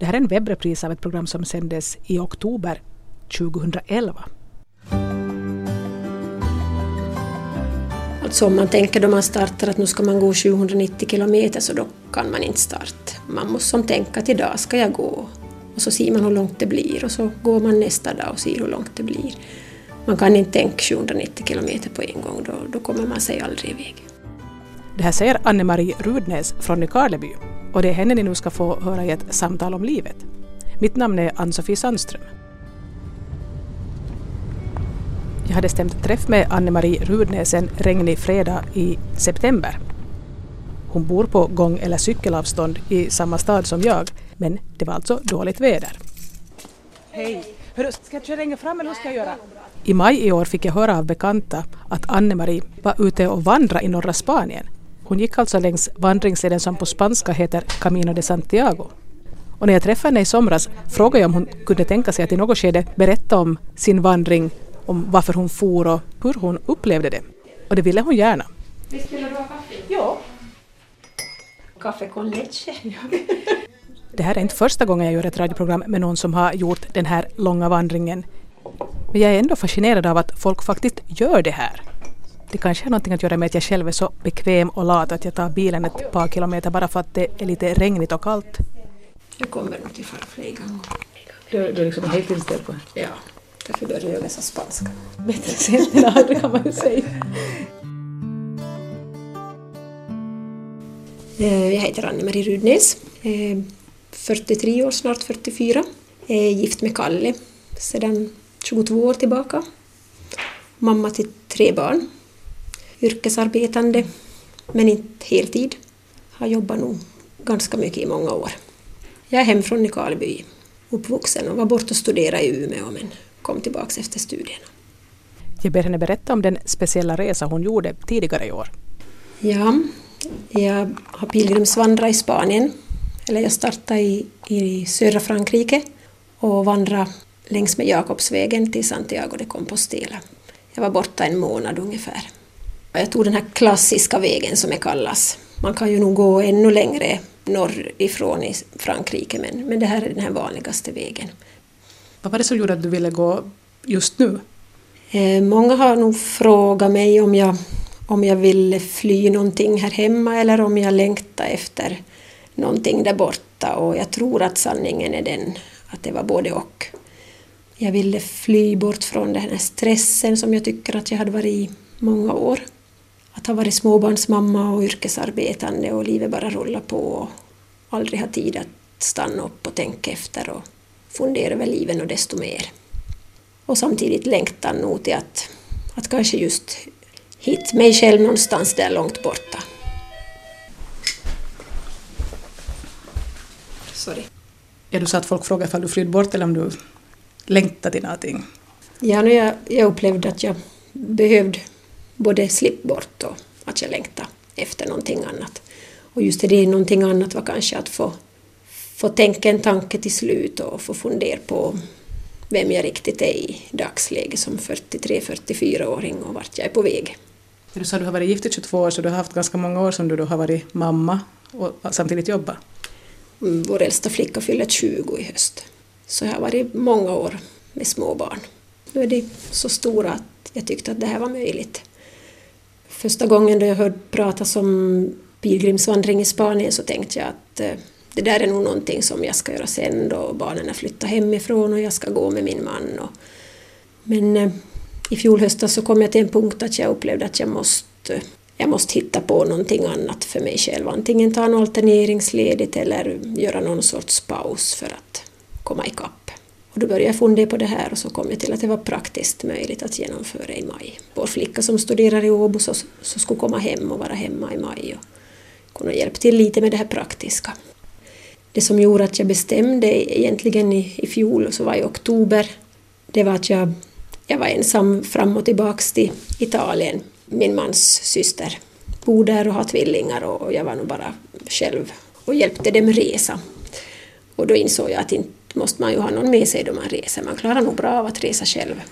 Det här är en webbrepris av ett program som sändes i oktober 2011. Alltså om man tänker då man startar att nu ska man gå 790 kilometer så då kan man inte starta. Man måste som tänka att idag ska jag gå och så ser man hur långt det blir och så går man nästa dag och ser hur långt det blir. Man kan inte tänka 790 kilometer på en gång, då, då kommer man sig aldrig iväg. Det här säger Anne-Marie Rudnäs från Nykarleby och det är henne ni nu ska få höra i ett samtal om livet. Mitt namn är Ann-Sofie Sandström. Jag hade stämt träff med Anne-Marie Rudnäs en regnig fredag i september. Hon bor på gång eller cykelavstånd i samma stad som jag, men det var alltså dåligt väder. Hej! Hörru, ska jag köra längre fram eller hur ska jag göra? I maj i år fick jag höra av bekanta att Anne-Marie var ute och vandrade i norra Spanien. Hon gick alltså längs vandringsleden som på spanska heter Camino de Santiago. Och när jag träffade henne i somras frågade jag om hon kunde tänka sig att i något skede berätta om sin vandring, om varför hon for och hur hon upplevde det. Och det ville hon gärna. Visst vill du ha kaffe? Ja. Kaffe con leche. Det här är inte första gången jag gör ett radioprogram med någon som har gjort den här långa vandringen. Men jag är ändå fascinerad av att folk faktiskt gör det här. Det kanske har någonting att göra med att jag själv är så bekväm och lat att jag tar bilen ett par kilometer bara för att det är lite regnigt och kallt. Jag kommer nog till fara fler gånger. Du, du är liksom helt inställd på Ja, därför börjar jag läsa spanska. Bättre sent än aldrig kan man ju säga. Eh, Jag heter Anne-Marie Rudnäs, eh, 43 år, snart 44. Jag är gift med Kalle sedan 22 år tillbaka. Mamma till tre barn. Yrkesarbetande, men inte heltid. Har jobbat nog ganska mycket i många år. Jag är hem från Nykarleby, uppvuxen och var borta och studerade i Umeå men kom tillbaka efter studierna. Jag ber henne berätta om den speciella resa hon gjorde tidigare i år. Ja, jag har pilgrimsvandrat i Spanien. Eller jag startade i, i södra Frankrike och vandrade längs med Jakobsvägen till Santiago de Compostela. Jag var borta en månad ungefär. Jag tog den här klassiska vägen som det kallas. Man kan ju nog gå ännu längre norrifrån i Frankrike men, men det här är den här vanligaste vägen. Vad var det som gjorde att du ville gå just nu? Eh, många har nog frågat mig om jag, om jag ville fly någonting här hemma eller om jag längtar efter någonting där borta och jag tror att sanningen är den att det var både och. Jag ville fly bort från den här stressen som jag tycker att jag hade varit i många år. Att ha varit småbarnsmamma och yrkesarbetande och livet bara rullar på och aldrig ha tid att stanna upp och tänka efter och fundera över livet och desto mer. Och samtidigt längtan nog till att, att kanske just hitta mig själv någonstans där långt borta. Sorry. Ja, du sa att folk frågar ifall du flydde bort eller om du längtar till någonting. Ja, nu jag, jag upplevde att jag behövde både slippa bort och att jag längtade efter någonting annat. Och just det, någonting annat var kanske att få, få tänka en tanke till slut och få fundera på vem jag riktigt är i dagsläget som 43-44-åring och vart jag är på väg. Du sa att du har varit gift i 22 år så du har haft ganska många år som du då har varit mamma och samtidigt jobbat. Mm, Vår äldsta flicka fyller 20 i höst. Så jag har varit många år med små barn. Nu är de så stora att jag tyckte att det här var möjligt. Första gången då jag hörde pratas om pilgrimsvandring i Spanien så tänkte jag att eh, det där är nog någonting som jag ska göra sen då barnen har flyttat hemifrån och jag ska gå med min man. Och, men eh, i fjol höstas så kom jag till en punkt att jag upplevde att jag måste, jag måste hitta på någonting annat för mig själv. Antingen ta en alterneringsledigt eller göra någon sorts paus för att komma ikapp. Och då började jag fundera på det här och så kom jag till att det var praktiskt möjligt att genomföra i maj. Vår flicka som studerar i Åbo så, så skulle komma hem och vara hemma i maj och kunna hjälpa till lite med det här praktiska. Det som gjorde att jag bestämde egentligen i, i fjol, så var i oktober, det var att jag, jag var ensam fram och tillbaks till Italien. Min mans syster bor där och har tvillingar och jag var nog bara själv och hjälpte dem resa. Och då insåg jag att inte måste man ju ha någon med sig då man reser. Man klarar nog bra av att resa själv.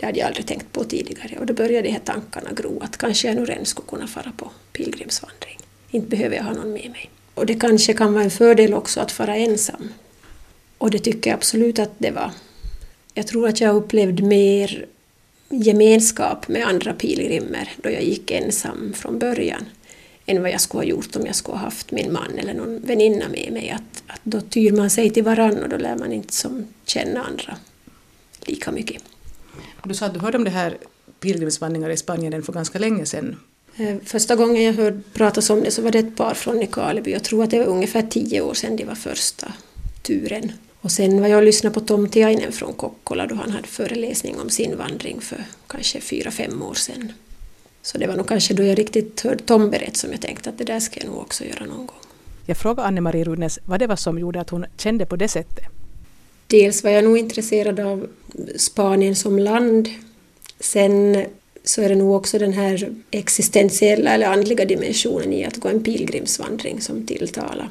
Det hade jag aldrig tänkt på tidigare. Och då började de här tankarna gro att kanske jag nu redan skulle kunna fara på pilgrimsvandring. Inte behöver jag ha någon med mig. Och det kanske kan vara en fördel också att fara ensam. Och det tycker jag absolut att det var. Jag tror att jag upplevde mer gemenskap med andra pilgrimer då jag gick ensam från början än vad jag skulle ha gjort om jag skulle ha haft min man eller någon väninna med mig. Att, att då tyr man sig till varann och då lär man inte som känna andra lika mycket. Du sa att du hörde om det här pilgrimsvandringar i Spanien för ganska länge sedan. Eh, första gången jag hörde pratas om det så var det ett par från Nykarleby. Jag tror att det var ungefär tio år sedan det var första turen. Och sen var jag och lyssnade på Tom Tiainen från Kokkola då han hade föreläsning om sin vandring för kanske fyra, fem år sedan. Så det var nog kanske då jag riktigt hörde Tom berätta som jag tänkte att det där ska jag nog också göra någon gång. Jag frågade Anne-Marie Rudnes vad det var som gjorde att hon kände på det sättet. Dels var jag nog intresserad av Spanien som land. Sen så är det nog också den här existentiella eller andliga dimensionen i att gå en pilgrimsvandring som tilltalar.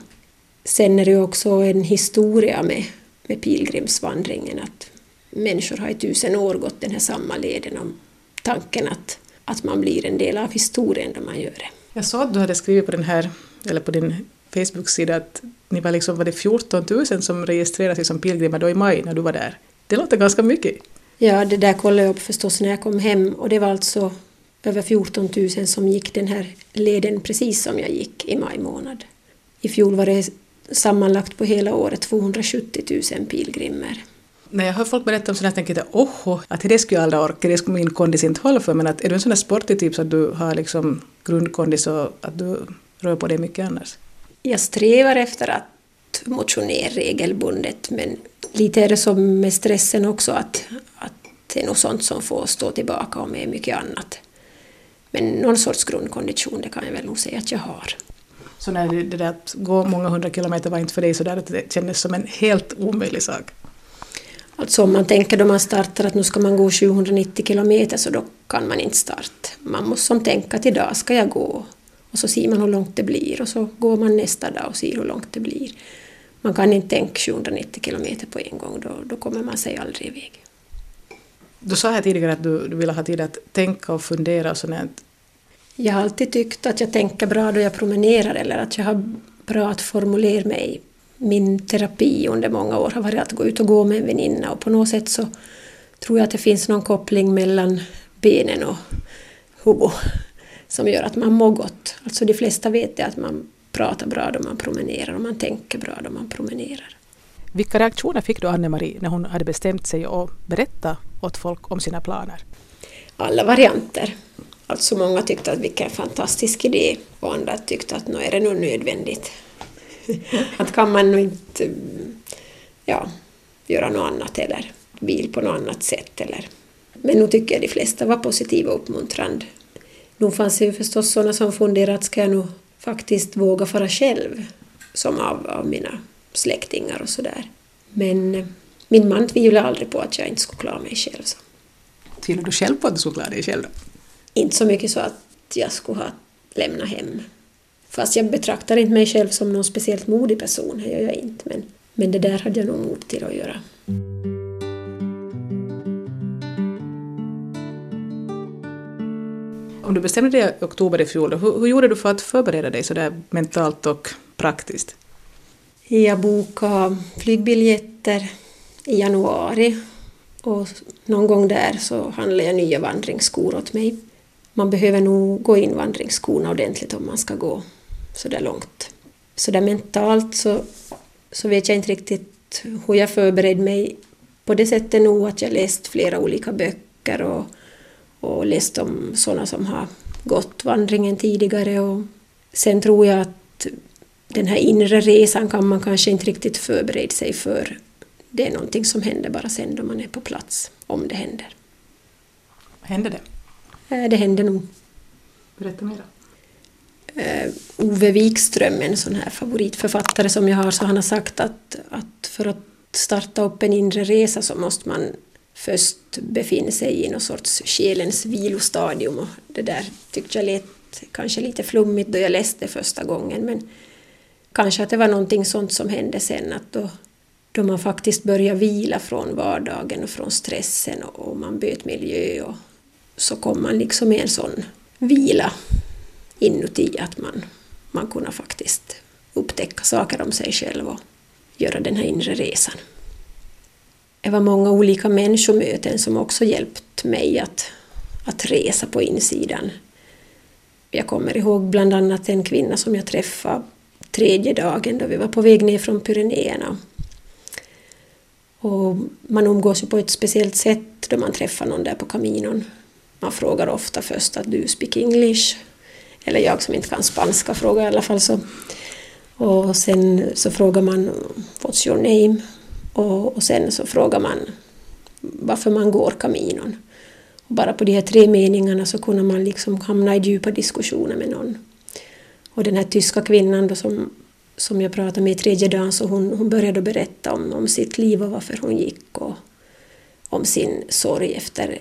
Sen är det också en historia med, med pilgrimsvandringen, att människor har i tusen år gått den här samma leden om tanken att, att man blir en del av historien då man gör det. Jag såg att du hade skrivit på den här, eller på din Facebook-sida att ni var liksom, var det 14 000 som registrerade sig som pilgrimer då i maj när du var där? Det låter ganska mycket. Ja, det där kollade jag upp förstås när jag kom hem och det var alltså över 14 000 som gick den här leden precis som jag gick i maj månad. I fjol var det sammanlagt på hela året 270 000 pilgrimer. När jag hör folk berätta om sådant tänker jag oho, att det skulle jag aldrig orka, det skulle min kondis inte hålla för, men att är du en sån där sportig typ så att du har liksom grundkondis och att du rör på dig mycket annars? Jag strävar efter att motionera regelbundet, men lite är det som med stressen också, att, att det är nog sånt som får stå tillbaka och med mycket annat. Men någon sorts grundkondition, det kan jag väl nog säga att jag har. Så när det, det där att gå många hundra kilometer var inte för dig så där att det kändes som en helt omöjlig sak? Alltså om man tänker då man startar att nu ska man gå 790 kilometer så då kan man inte starta. Man måste som tänka att idag ska jag gå och så ser man hur långt det blir och så går man nästa dag och ser hur långt det blir. Man kan inte tänka 790 kilometer på en gång, då, då kommer man sig aldrig iväg. Du sa här tidigare att du, du ville ha tid att tänka och fundera och sånt. Jag har alltid tyckt att jag tänker bra då jag promenerar eller att jag har bra att formulera mig. Min terapi under många år har varit att gå ut och gå med en väninna och på något sätt så tror jag att det finns någon koppling mellan benen och huvudet som gör att man mår gott. Alltså de flesta vet det att man pratar bra då man promenerar och man tänker bra då man promenerar. Vilka reaktioner fick du Anne-Marie när hon hade bestämt sig att berätta åt folk om sina planer? Alla varianter. Alltså många tyckte att vilken fantastisk idé och andra tyckte att nu är det nog nödvändigt. att kan man nog inte ja, göra något annat eller bil på något annat sätt eller men nu tycker jag de flesta var positiva och uppmuntrande. Nu fanns det ju förstås sådana som funderade att ska jag nog faktiskt våga fara själv som av, av mina släktingar och sådär. Men eh, min man tvivlade aldrig på att jag inte skulle klara mig själv. Tvivlar du själv på att du skulle klara dig själv då? Inte så mycket så att jag skulle ha lämnat hem. Fast jag betraktar inte mig själv som någon speciellt modig person, det gör jag inte. Men, men det där hade jag nog mod till att göra. Om du bestämde dig i oktober i fjol, hur, hur gjorde du för att förbereda dig sådär mentalt och praktiskt? Jag bokade flygbiljetter i januari och någon gång där så handlade jag nya vandringsskor åt mig. Man behöver nog gå in vandringsskorna ordentligt om man ska gå så där långt. Så där mentalt så, så vet jag inte riktigt hur jag förberedde mig. På det sättet nog att jag läst flera olika böcker och, och läst om sådana som har gått vandringen tidigare. Och sen tror jag att den här inre resan kan man kanske inte riktigt förbereda sig för. Det är någonting som händer bara sen då man är på plats, om det händer. Händer det? Det händer nog. Berätta mera. Eh, Ove Wikström, en sån här favoritförfattare som jag har, så han har sagt att, att för att starta upp en inre resa så måste man först befinna sig i någon sorts själens vilostadium. Och det där tyckte jag lät kanske lite flummigt då jag läste första gången men kanske att det var någonting sånt som hände sen att då, då man faktiskt började vila från vardagen och från stressen och man bytte miljö och så kom man liksom i en sån vila inuti att man, man kunde faktiskt upptäcka saker om sig själv och göra den här inre resan. det var många olika människomöten som också hjälpt mig att, att resa på insidan. Jag kommer ihåg bland annat en kvinna som jag träffade tredje dagen då vi var på väg ner från Pyrenéerna. Och man umgås ju på ett speciellt sätt då man träffar någon där på kaminon. Man frågar ofta först att du speak English. Eller jag som inte kan spanska frågar i alla fall så. Och sen så frågar man What's your name? Och, och sen så frågar man varför man går kaminon. Och bara på de här tre meningarna så kunde man liksom hamna i djupa diskussioner med någon. Och den här tyska kvinnan då som, som jag pratade med i tredje dagen så hon, hon började berätta om, om sitt liv och varför hon gick och om sin sorg efter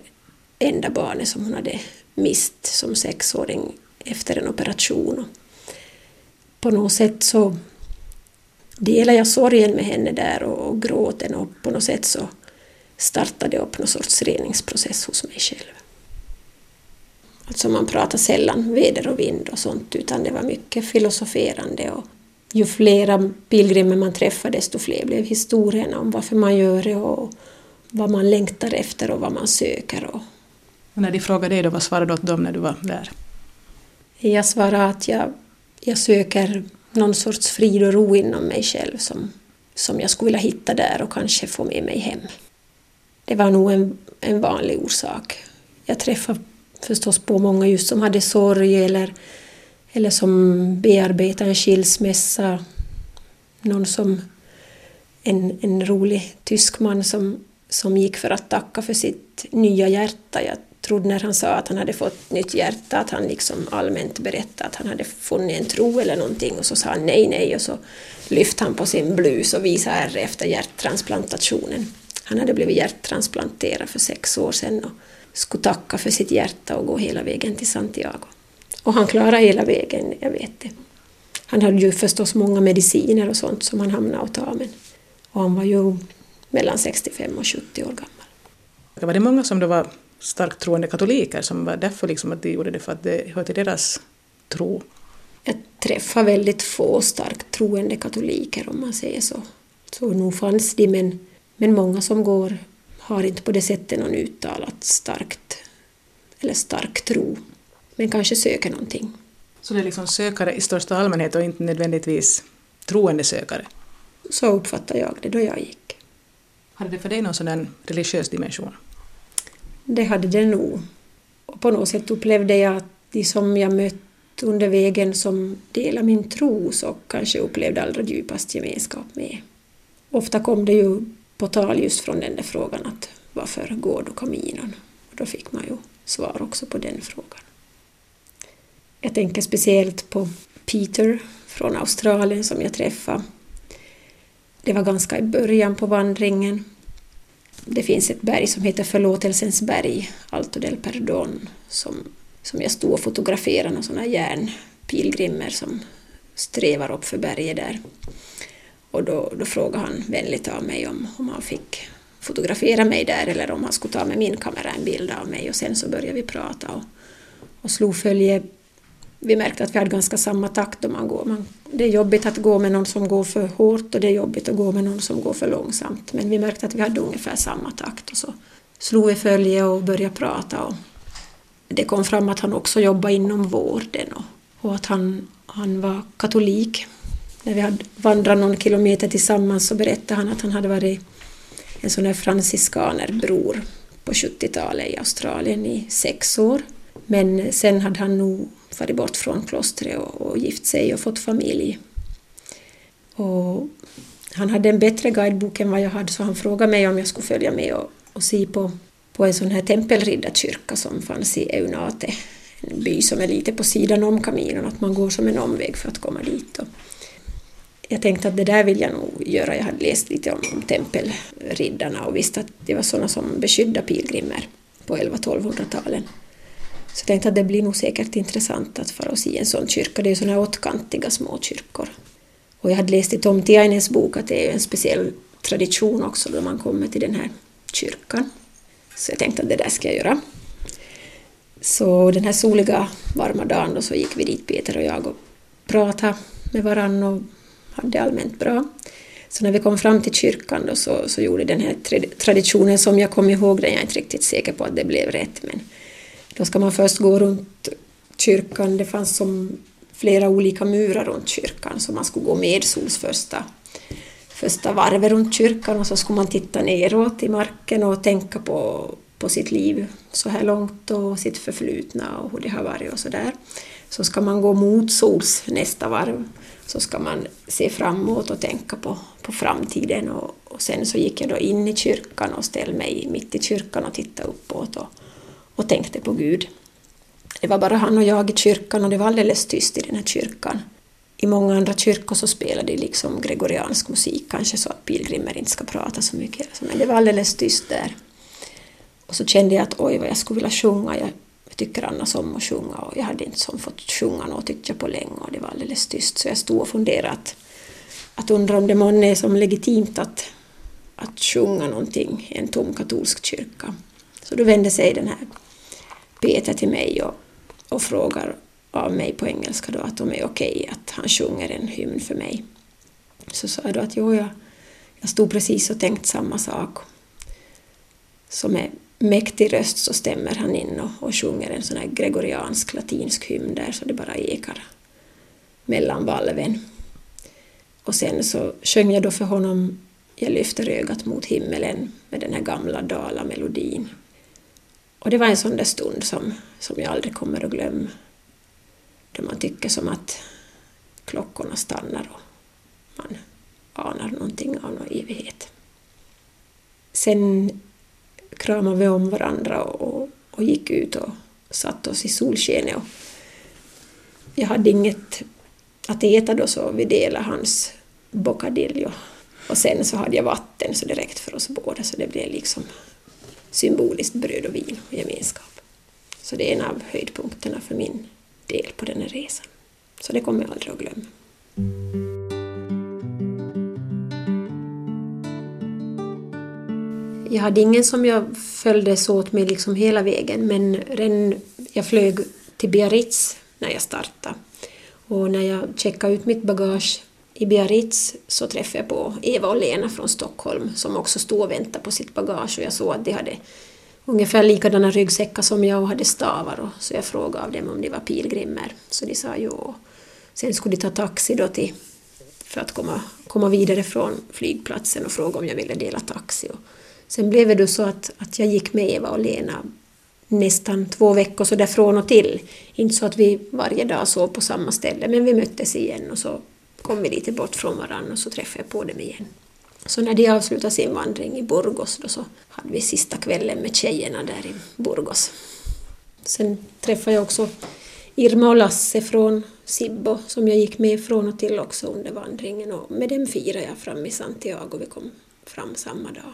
enda barnet som hon hade mist som sexåring efter en operation. På något sätt så delade jag sorgen med henne där och, och gråten och på något sätt så startade upp någon sorts reningsprocess hos mig själv. Alltså man pratar sällan väder och vind och sånt utan det var mycket filosoferande och ju flera pilgrimer man träffade desto fler blev historierna om varför man gör det och vad man längtar efter och vad man söker. Och, och när de frågade dig då, vad svarade du åt dem när du var där? Jag svarade att jag, jag söker någon sorts frid och ro inom mig själv som, som jag skulle vilja hitta där och kanske få med mig hem. Det var nog en, en vanlig orsak. Jag träffade förstås på många just som hade sorg eller, eller som bearbetade en skilsmässa. Någon som en, en rolig tysk man som, som gick för att tacka för sitt nya hjärta. Jag trodde när han sa att han hade fått nytt hjärta att han liksom allmänt berättade att han hade funnit en tro eller någonting och så sa han nej, nej och så lyfte han på sin blus och visade ärr efter hjärttransplantationen. Han hade blivit hjärttransplanterad för sex år sedan och skulle tacka för sitt hjärta och gå hela vägen till Santiago. Och han klarade hela vägen, jag vet det. Han hade ju förstås många mediciner och sånt som han hamnade och ta men och han var ju mellan 65 och 70 år gammal. Var det många som då var starkt troende katoliker som var därför liksom att de gjorde det för att det hör till deras tro? Jag träffar väldigt få starkt troende katoliker om man säger så. Så nog fanns de men, men många som går har inte på det sättet någon uttalat starkt eller stark tro men kanske söker någonting. Så det är liksom sökare i största allmänhet och inte nödvändigtvis troende sökare? Så uppfattar jag det då jag gick. Hade det för dig någon sån religiös dimension? Det hade det nog. Och på något sätt upplevde jag att de som jag mött under vägen som delar min tro så kanske upplevde allra djupast gemenskap med. Ofta kom det ju på tal just från den där frågan att varför går du kaminen? Och då fick man ju svar också på den frågan. Jag tänker speciellt på Peter från Australien som jag träffade. Det var ganska i början på vandringen det finns ett berg som heter Förlåtelsens berg, Alto del Perdon, som, som jag stod och fotograferade några sådana järnpilgrimer som strävar upp för berget där. Och då, då frågade han vänligt av mig om, om han fick fotografera mig där eller om han skulle ta med min kamera en bild av mig och sen så började vi prata och, och slog följe vi märkte att vi hade ganska samma takt om man går. Man, det är jobbigt att gå med någon som går för hårt och det är jobbigt att gå med någon som går för långsamt. Men vi märkte att vi hade ungefär samma takt och så slog vi följe och började prata. Och det kom fram att han också jobbade inom vården och, och att han, han var katolik. När vi hade vandrat någon kilometer tillsammans så berättade han att han hade varit en sån där franciskanerbror på 70-talet i Australien i sex år. Men sen hade han nog farit bort från klostret och, och gift sig och fått familj. Och han hade en bättre guidebok än vad jag hade så han frågade mig om jag skulle följa med och, och se på, på en sån här tempelriddarkyrka som fanns i Eunate, en by som är lite på sidan om kaminon, att man går som en omväg för att komma dit. Och jag tänkte att det där vill jag nog göra. Jag hade läst lite om, om tempelriddarna och visste att det var sådana som beskyddade pilgrimer på 11-1200-talen. Så jag tänkte att det blir nog säkert intressant att fara och se en sån kyrka. Det är ju sådana här åttkantiga små kyrkor. Och jag hade läst i Tom Tiainens bok att det är en speciell tradition också då man kommer till den här kyrkan. Så jag tänkte att det där ska jag göra. Så den här soliga, varma dagen då så gick vi dit, Peter och jag, och pratade med varann och hade det allmänt bra. Så när vi kom fram till kyrkan då så, så gjorde den här traditionen som jag kom ihåg den, jag är inte riktigt säker på att det blev rätt, men då ska man först gå runt kyrkan, det fanns som flera olika murar runt kyrkan så man skulle gå medsols första, första varvet runt kyrkan och så skulle man titta neråt i marken och tänka på, på sitt liv så här långt och sitt förflutna och hur det har varit och så där. Så ska man gå mot sols nästa varv så ska man se framåt och tänka på, på framtiden och, och sen så gick jag då in i kyrkan och ställde mig mitt i kyrkan och tittade uppåt och, och tänkte på Gud. Det var bara han och jag i kyrkan och det var alldeles tyst i den här kyrkan. I många andra kyrkor så spelade de liksom gregoriansk musik, kanske så att pilgrimer inte ska prata så mycket. Men det var alldeles tyst där. Och så kände jag att oj vad jag skulle vilja sjunga. Jag tycker annars om att sjunga och jag hade inte som fått sjunga något tyckte jag på länge och det var alldeles tyst så jag stod och funderade att, att undra om det månne är som legitimt att, att sjunga någonting i en tom katolsk kyrka. Så då vände sig den här Peter till mig och, och frågar av mig på engelska då att om det är okej okay att han sjunger en hymn för mig. Så sa jag då att jo, jag, jag stod precis och tänkt samma sak. Så med mäktig röst så stämmer han in och, och sjunger en sån här gregoriansk latinsk hymn där så det bara ekar mellan valven. Och sen så sjöng jag då för honom Jag lyfter ögat mot himmelen med den här gamla Dala-melodin. Och det var en sån där stund som, som jag aldrig kommer att glömma. Då man tycker som att klockorna stannar och man anar någonting av någon evighet. Sen kramade vi om varandra och, och gick ut och satte oss i solskenet. Och jag hade inget att äta då så vi delade hans bocadillo. Och sen så hade jag vatten så direkt för oss båda så det blev liksom symboliskt bröd och vin och gemenskap. Så det är en av höjdpunkterna för min del på den här resan. Så det kommer jag aldrig att glömma. Jag hade ingen som jag följdes åt med liksom hela vägen men jag flög till Biarritz när jag startade. Och när jag checkade ut mitt bagage i Biarritz så träffade jag på Eva och Lena från Stockholm som också stod och väntade på sitt bagage och jag såg att de hade ungefär likadana ryggsäckar som jag och hade stavar och så jag frågade av dem om de var pilgrimer. Så de sa jo. Sen skulle de ta taxi då till, för att komma, komma vidare från flygplatsen och fråga om jag ville dela taxi. Och sen blev det så att, att jag gick med Eva och Lena nästan två veckor så där från och till. Inte så att vi varje dag sov på samma ställe men vi möttes igen och så kom vi lite bort från varandra och så träffade jag på dem igen. Så när de avslutade sin vandring i Burgos då så hade vi sista kvällen med tjejerna där i Burgos. Sen träffade jag också Irma och Lasse från Sibbo som jag gick med från och till också under vandringen och med dem firade jag fram i Santiago. Vi kom fram samma dag.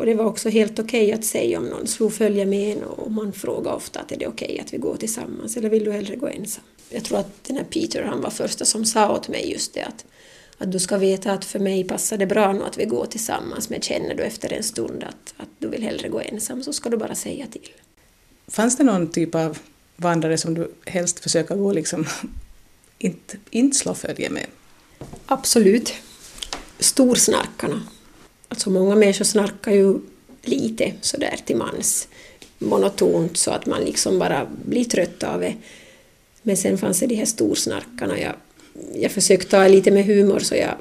Och det var också helt okej okay att säga om någon slog följe med en och man frågar ofta att är det okej okay att vi går tillsammans eller vill du hellre gå ensam? Jag tror att den här Peter han var första som sa åt mig just det att, att du ska veta att för mig passar det bra nu att vi går tillsammans men känner du efter en stund att, att du vill hellre gå ensam så ska du bara säga till. Fanns det någon typ av vandrare som du helst försöker gå liksom inte, inte slå följe med? Absolut. Storsnarkarna. Alltså många människor snarkar ju lite sådär till mans monotont så att man liksom bara blir trött av det. Men sen fanns det de här storsnarkarna. Jag, jag försökte ta lite med humor så jag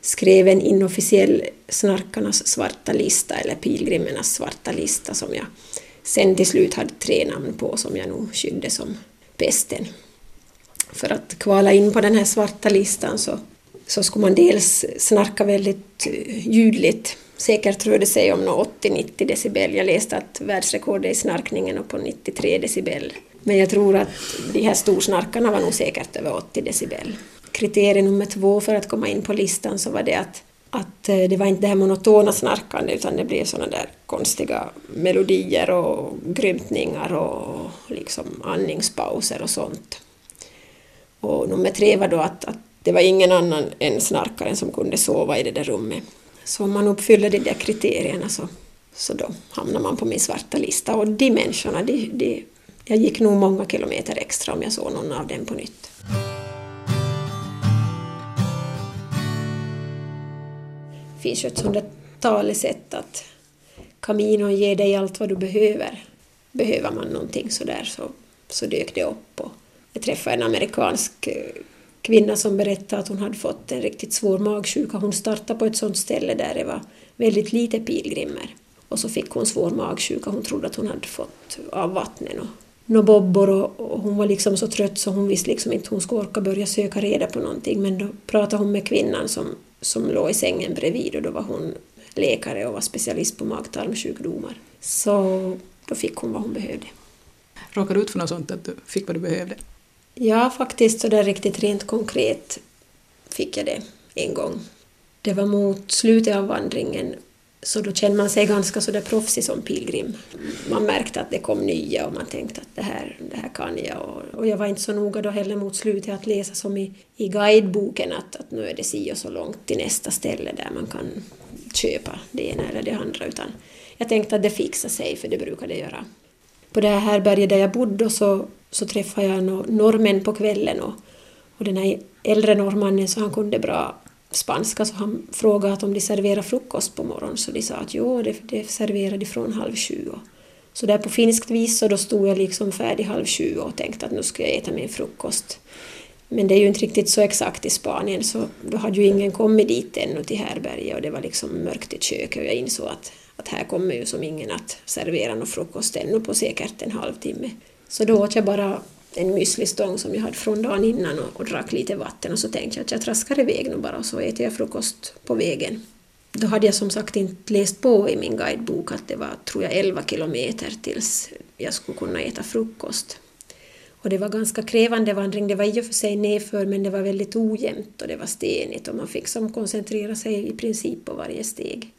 skrev en inofficiell snarkarnas svarta lista eller pilgrimernas svarta lista som jag sen till slut hade tre namn på som jag nog skydde som pesten. För att kvala in på den här svarta listan så så skulle man dels snarka väldigt eh, ljudligt. Säkert rörde det sig om 80-90 decibel. Jag läste att världsrekordet i snarkningen är på 93 decibel. Men jag tror att de här storsnarkarna var nog säkert över 80 decibel. Kriterium nummer två för att komma in på listan så var det att, att eh, det var inte det här monotona snarkandet utan det blev sådana där konstiga melodier och grymtningar och liksom andningspauser och sånt. Och nummer tre var då att, att det var ingen annan än snarkaren som kunde sova i det där rummet. Så om man uppfyller de där kriterierna så, så då hamnar man på min svarta lista. Och de människorna, de, de, jag gick nog många kilometer extra om jag såg någon av dem på nytt. Det finns ju ett sånt där talesätt att Caminon ger dig allt vad du behöver. Behöver man någonting sådär så, så dök det upp. Och jag träffade en amerikansk eh, kvinna som berättade att hon hade fått en riktigt svår magsjuka. Hon startade på ett sånt ställe där det var väldigt lite pilgrimer. Och så fick hon svår magsjuka. Hon trodde att hon hade fått av vattnet och några bobbor och, och, hon var liksom så trött så hon visste liksom inte hon skulle orka börja söka reda på någonting. Men då pratade hon med kvinnan som, som låg i sängen bredvid och då var hon läkare och var specialist på magtarmsjukdomar. Så då fick hon vad hon behövde. Råkade du ut för något sånt, att du fick vad du behövde? Ja, faktiskt så där riktigt rent konkret fick jag det en gång. Det var mot slutet av vandringen så då kände man sig ganska sådär proffsig som pilgrim. Man märkte att det kom nya och man tänkte att det här, det här kan jag. Och, och jag var inte så noga då heller mot slutet att läsa som i, i guideboken att, att nu är det si och så långt till nästa ställe där man kan köpa det ena eller det andra. Utan jag tänkte att det fixar sig, för det brukar det göra. På det här härbärget där jag bodde så, så träffade jag norrmän på kvällen och, och den här äldre norrmannen så han kunde bra spanska så han frågade om de serverade frukost på morgonen så de sa att jo, det, det serverar de från halv sju. Så där på finskt vis så då stod jag liksom färdig halv sju och tänkte att nu ska jag äta min frukost. Men det är ju inte riktigt så exakt i Spanien så då hade ju ingen kommit dit ännu till härberget och det var liksom mörkt i köket och jag insåg att, att här kommer ju som ingen att servera någon frukost ännu på säkert en halvtimme. Så då åt jag bara en müslistång som jag hade från dagen innan och, och drack lite vatten och så tänkte jag att jag traskar iväg nu bara och så äter jag frukost på vägen. Då hade jag som sagt inte läst på i min guidebok att det var, tror jag, 11 kilometer tills jag skulle kunna äta frukost. Och det var ganska krävande vandring. Det var i och för sig nedför men det var väldigt ojämnt och det var stenigt och man fick som koncentrera sig i princip på varje steg.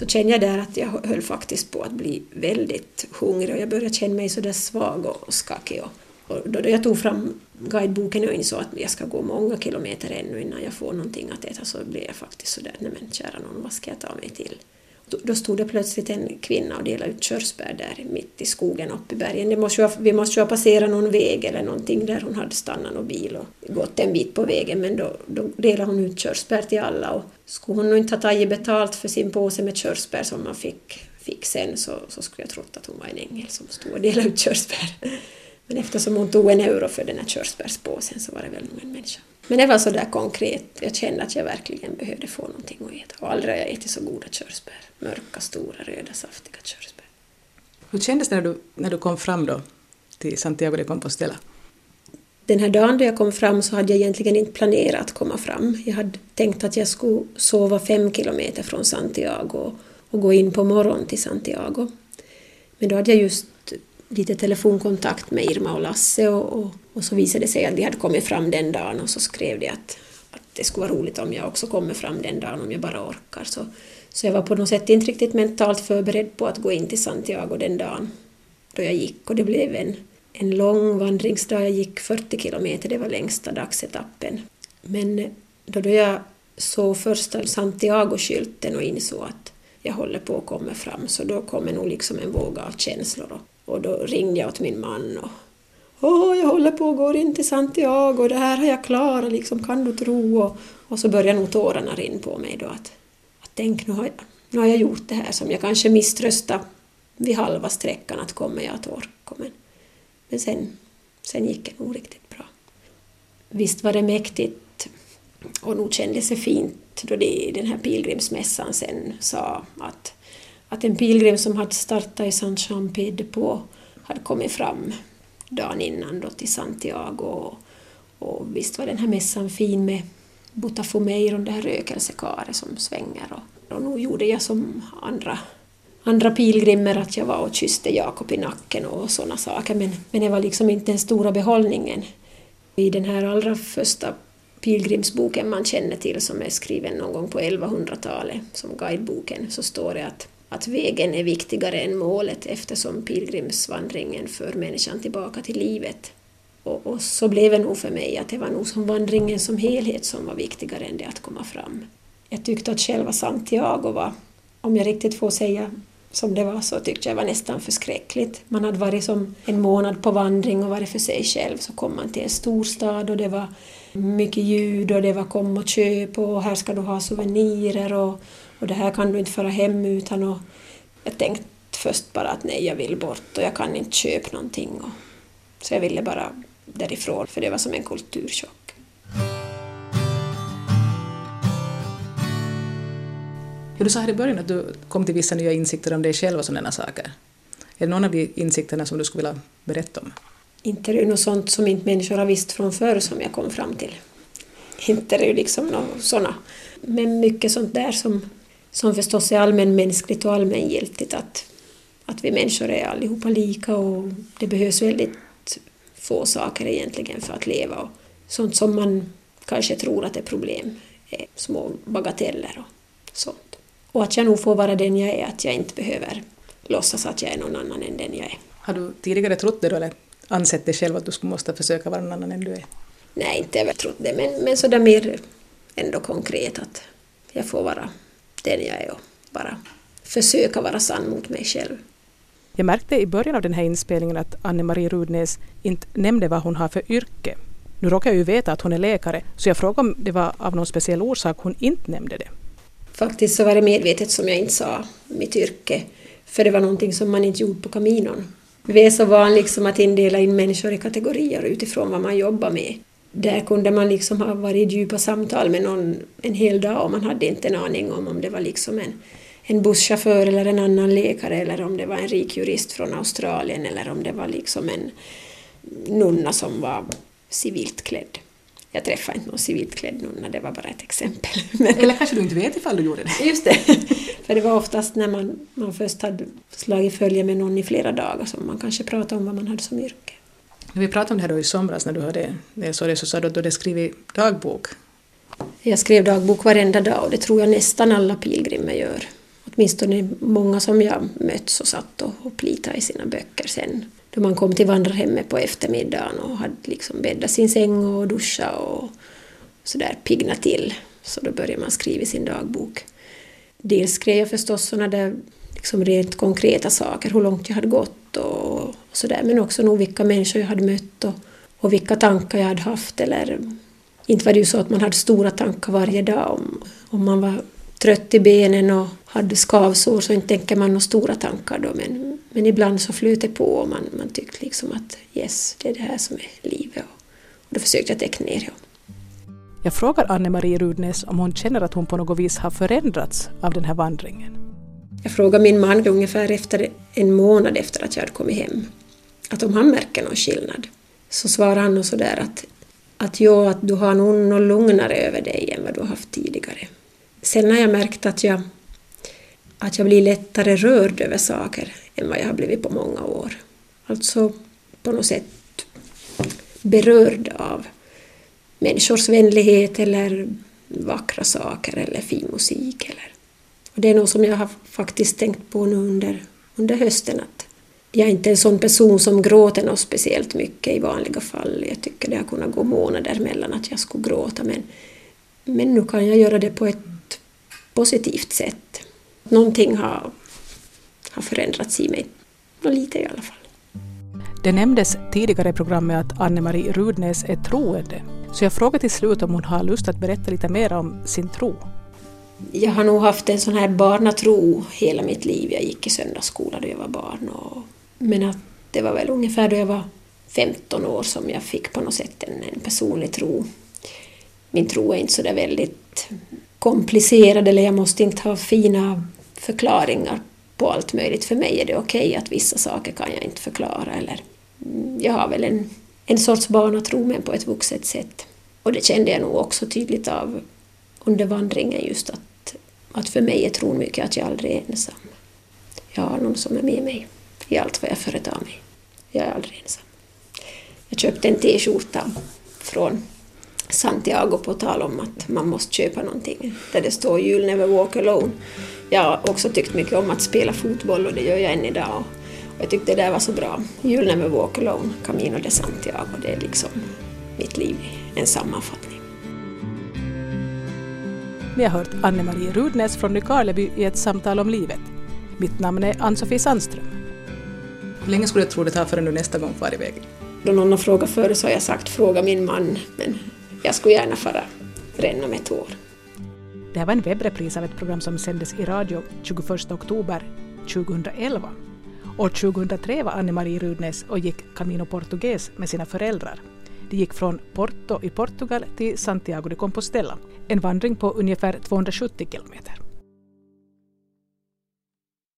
Så kände jag där att jag höll faktiskt på att bli väldigt hungrig och jag började känna mig sådär svag och skakig. Och och då jag tog fram guideboken och insåg att jag ska gå många kilometer ännu innan jag får någonting att äta så blev jag faktiskt sådär, nej men kära någon, vad ska jag ta mig till? Då, stod det plötsligt en kvinna och delade ut körsbär där mitt i skogen uppe i bergen. Det måste ju, vi måste ju ha passerat någon väg eller någonting där hon hade stannat någon bil och gått en bit på vägen men då, då delade hon ut körsbär till alla och skulle hon nog inte ha tagit betalt för sin påse med körsbär som man fick, fick sen så, så skulle jag trott att hon var en ängel som stod och delade ut körsbär. Men eftersom hon tog en euro för den här körsbärspåsen så var det väl nog en människa. Men det var så där konkret. Jag kände att jag verkligen behövde få någonting att äta. Och aldrig har jag ätit så goda körsbär. Mörka, stora, röda, saftiga körsbär. Hur kändes det när du, när du kom fram då till Santiago de Compostela? Den här dagen då jag kom fram så hade jag egentligen inte planerat att komma fram. Jag hade tänkt att jag skulle sova fem kilometer från Santiago och gå in på morgon till Santiago. Men då hade jag just lite telefonkontakt med Irma och Lasse och, och, och, så visade det sig att de hade kommit fram den dagen och så skrev de att, att det skulle vara roligt om jag också kommer fram den dagen om jag bara orkar. Så, så jag var på något sätt inte riktigt mentalt förberedd på att gå in till Santiago den dagen då jag gick och det blev en, en lång vandringsdag. Jag gick 40 kilometer, det var längsta dagsetappen. Men då, då jag såg första Santiago-skylten och insåg att jag håller på att komma fram så då kom nog liksom en våg av känslor och då ringde jag åt min man och Åh, jag håller på att gå in till Santiago, det här har jag klarat, liksom, kan du tro? Och, och så började nog tårarna rinna på mig då att, att tänk, nu har, jag, nu har jag gjort det här som jag kanske misströstade vid halva sträckan att kommer jag att orka. Men, men sen, sen gick det nog riktigt bra. Visst var det mäktigt och nog kändes det fint då det i den här pilgrimsmässan sen sa att att en pilgrim som hade startat i San Jean Pied på hade kommit fram dagen innan då till Santiago. Och, och visst var den här mässan fin med Butafumeiron, det här rökelsekaret som svänger. Och, och nog gjorde jag som andra andra pilgrimer att jag var och kysste Jakob i nacken och sådana saker. Men, men det var liksom inte den stora behållningen. I den här allra första pilgrimsboken man känner till som är skriven någon gång på 1100-talet som guideboken så står det att att vägen är viktigare än målet eftersom pilgrimsvandringen för människan tillbaka till livet. Och, och, så blev det nog för mig att det var nog som vandringen som helhet som var viktigare än det att komma fram. Jag tyckte att själva Santiago var, om jag riktigt får säga som det var, så tyckte jag var nästan förskräckligt. Man hade varit som en månad på vandring och varit för sig själv, så kom man till en storstad och det var mycket ljud och det var kom och köp och här ska du ha souvenirer och, och det här kan du inte föra hem utan och jag tänkte först bara att nej, jag vill bort och jag kan inte köpa någonting. Och, så jag ville bara därifrån för det var som en kulturchock. Ja, du sa här i början att du kom till vissa nya insikter om dig själv och sådana saker. Är det någon av de insikterna som du skulle vilja berätta om? Inte är det något sånt som inte människor har visst från förr som jag kom fram till. Inte är det liksom något sådana. Men mycket sånt där som, som förstås är allmänmänskligt och allmängiltigt. Att, att vi människor är allihopa lika och det behövs väldigt få saker egentligen för att leva. Och sånt som man kanske tror att är problem är små bagateller och sånt. Och att jag nog får vara den jag är, att jag inte behöver låtsas att jag är någon annan än den jag är. Har du tidigare trott det då, eller ansett dig själv att du skulle måste försöka vara någon annan än du är? Nej, inte har jag trott det, men, men sådär mer ändå konkret att jag får vara den jag är och bara försöka vara sann mot mig själv. Jag märkte i början av den här inspelningen att Anne-Marie Rudnäs inte nämnde vad hon har för yrke. Nu råkar jag ju veta att hon är läkare, så jag frågade om det var av någon speciell orsak hon inte nämnde det. Faktiskt så var det medvetet som jag inte sa mitt yrke, för det var någonting som man inte gjorde på Caminon. Vi är så van liksom att indela in människor i kategorier utifrån vad man jobbar med. Där kunde man liksom ha varit i djupa samtal med någon en hel dag och man hade inte en aning om om det var liksom en, en busschaufför eller en annan läkare eller om det var en rik jurist från Australien eller om det var liksom en nunna som var civilt klädd. Jag träffade inte någon civilt klädd nunna, det var bara ett exempel. Men, Eller kanske du inte vet ifall du gjorde det? Just det, för det var oftast när man, man först hade slagit följe med någon i flera dagar som man kanske pratade om vad man hade som yrke. När Vi pratade om det här då i somras när du hade det, så det så sa du att du hade skrivit dagbok. Jag skrev dagbok varenda dag och det tror jag nästan alla pilgrimer gör. Åtminstone många som jag mött så satt och, och plitade i sina böcker sen då man kom till vandrarhemmet på eftermiddagen och hade liksom bäddat sin säng och duschat och sådär pigna till. Så då började man skriva sin dagbok. Dels skrev jag förstås sådana där liksom rent konkreta saker, hur långt jag hade gått och, och sådär, men också nog vilka människor jag hade mött och, och vilka tankar jag hade haft. Eller, inte var det ju så att man hade stora tankar varje dag om, om man var trött i benen och hade skavsår så inte tänker man några stora tankar då men, men ibland så flöt det på och man, man tyckte liksom att yes, det är det här som är livet och, och då försökte jag teckna ner det. Jag frågar Anne-Marie Rudnäs om hon känner att hon på något vis har förändrats av den här vandringen. Jag frågade min man ungefär efter en månad efter att jag hade kommit hem att om han märker någon skillnad. Så svarade han så där att, att, ja, att du har nog något lugnare över dig än vad du har haft tidigare. Sen har jag märkt att jag, att jag blir lättare rörd över saker än vad jag har blivit på många år. Alltså på något sätt berörd av människors vänlighet eller vackra saker eller fin musik. Eller. Det är något som jag har faktiskt tänkt på nu under, under hösten att jag är inte en sån person som gråter något speciellt mycket i vanliga fall. Jag tycker det har kunnat gå månader mellan att jag skulle gråta men, men nu kan jag göra det på ett positivt sätt. Någonting har, har förändrats i mig, lite i alla fall. Det nämndes tidigare i programmet att Anne-Marie Rudnäs är troende. Så jag frågade till slut om hon har lust att berätta lite mer om sin tro. Jag har nog haft en sån här barnatro hela mitt liv. Jag gick i söndagsskola då jag var barn. Och, men att det var väl ungefär då jag var 15 år som jag fick på något sätt en, en personlig tro. Min tro är inte så där väldigt komplicerad eller jag måste inte ha fina förklaringar på allt möjligt. För mig är det okej okay att vissa saker kan jag inte förklara eller mm, jag har väl en, en sorts barnatro men på ett vuxet sätt. Och det kände jag nog också tydligt av under vandringen just att, att för mig är tron mycket att jag aldrig är ensam. Jag har någon som är med mig i allt vad jag företar mig. Jag är aldrig ensam. Jag köpte en t-skjorta från Santiago på tal om att man måste köpa någonting där det står “You'll never walk alone”. Jag har också tyckt mycket om att spela fotboll och det gör jag än idag. Och jag tyckte det där var så bra. “You'll never walk alone”, Camino de Santiago, det är liksom mitt liv i en sammanfattning. Ni har hört Anne-Marie Rudnäs från Nykarleby i ett samtal om livet. Mitt namn är Ann-Sofie Sandström. Hur länge skulle du tro det tar förrän du nästa gång far iväg? Då någon har frågat förut så har jag sagt fråga min man, men jag skulle gärna fara ränna med tår. Det här var en webbrepris av ett program som sändes i radio 21 oktober 2011. År 2003 var Anne-Marie Rudnes och gick Camino Portugues med sina föräldrar. De gick från Porto i Portugal till Santiago de Compostela, en vandring på ungefär 270 kilometer.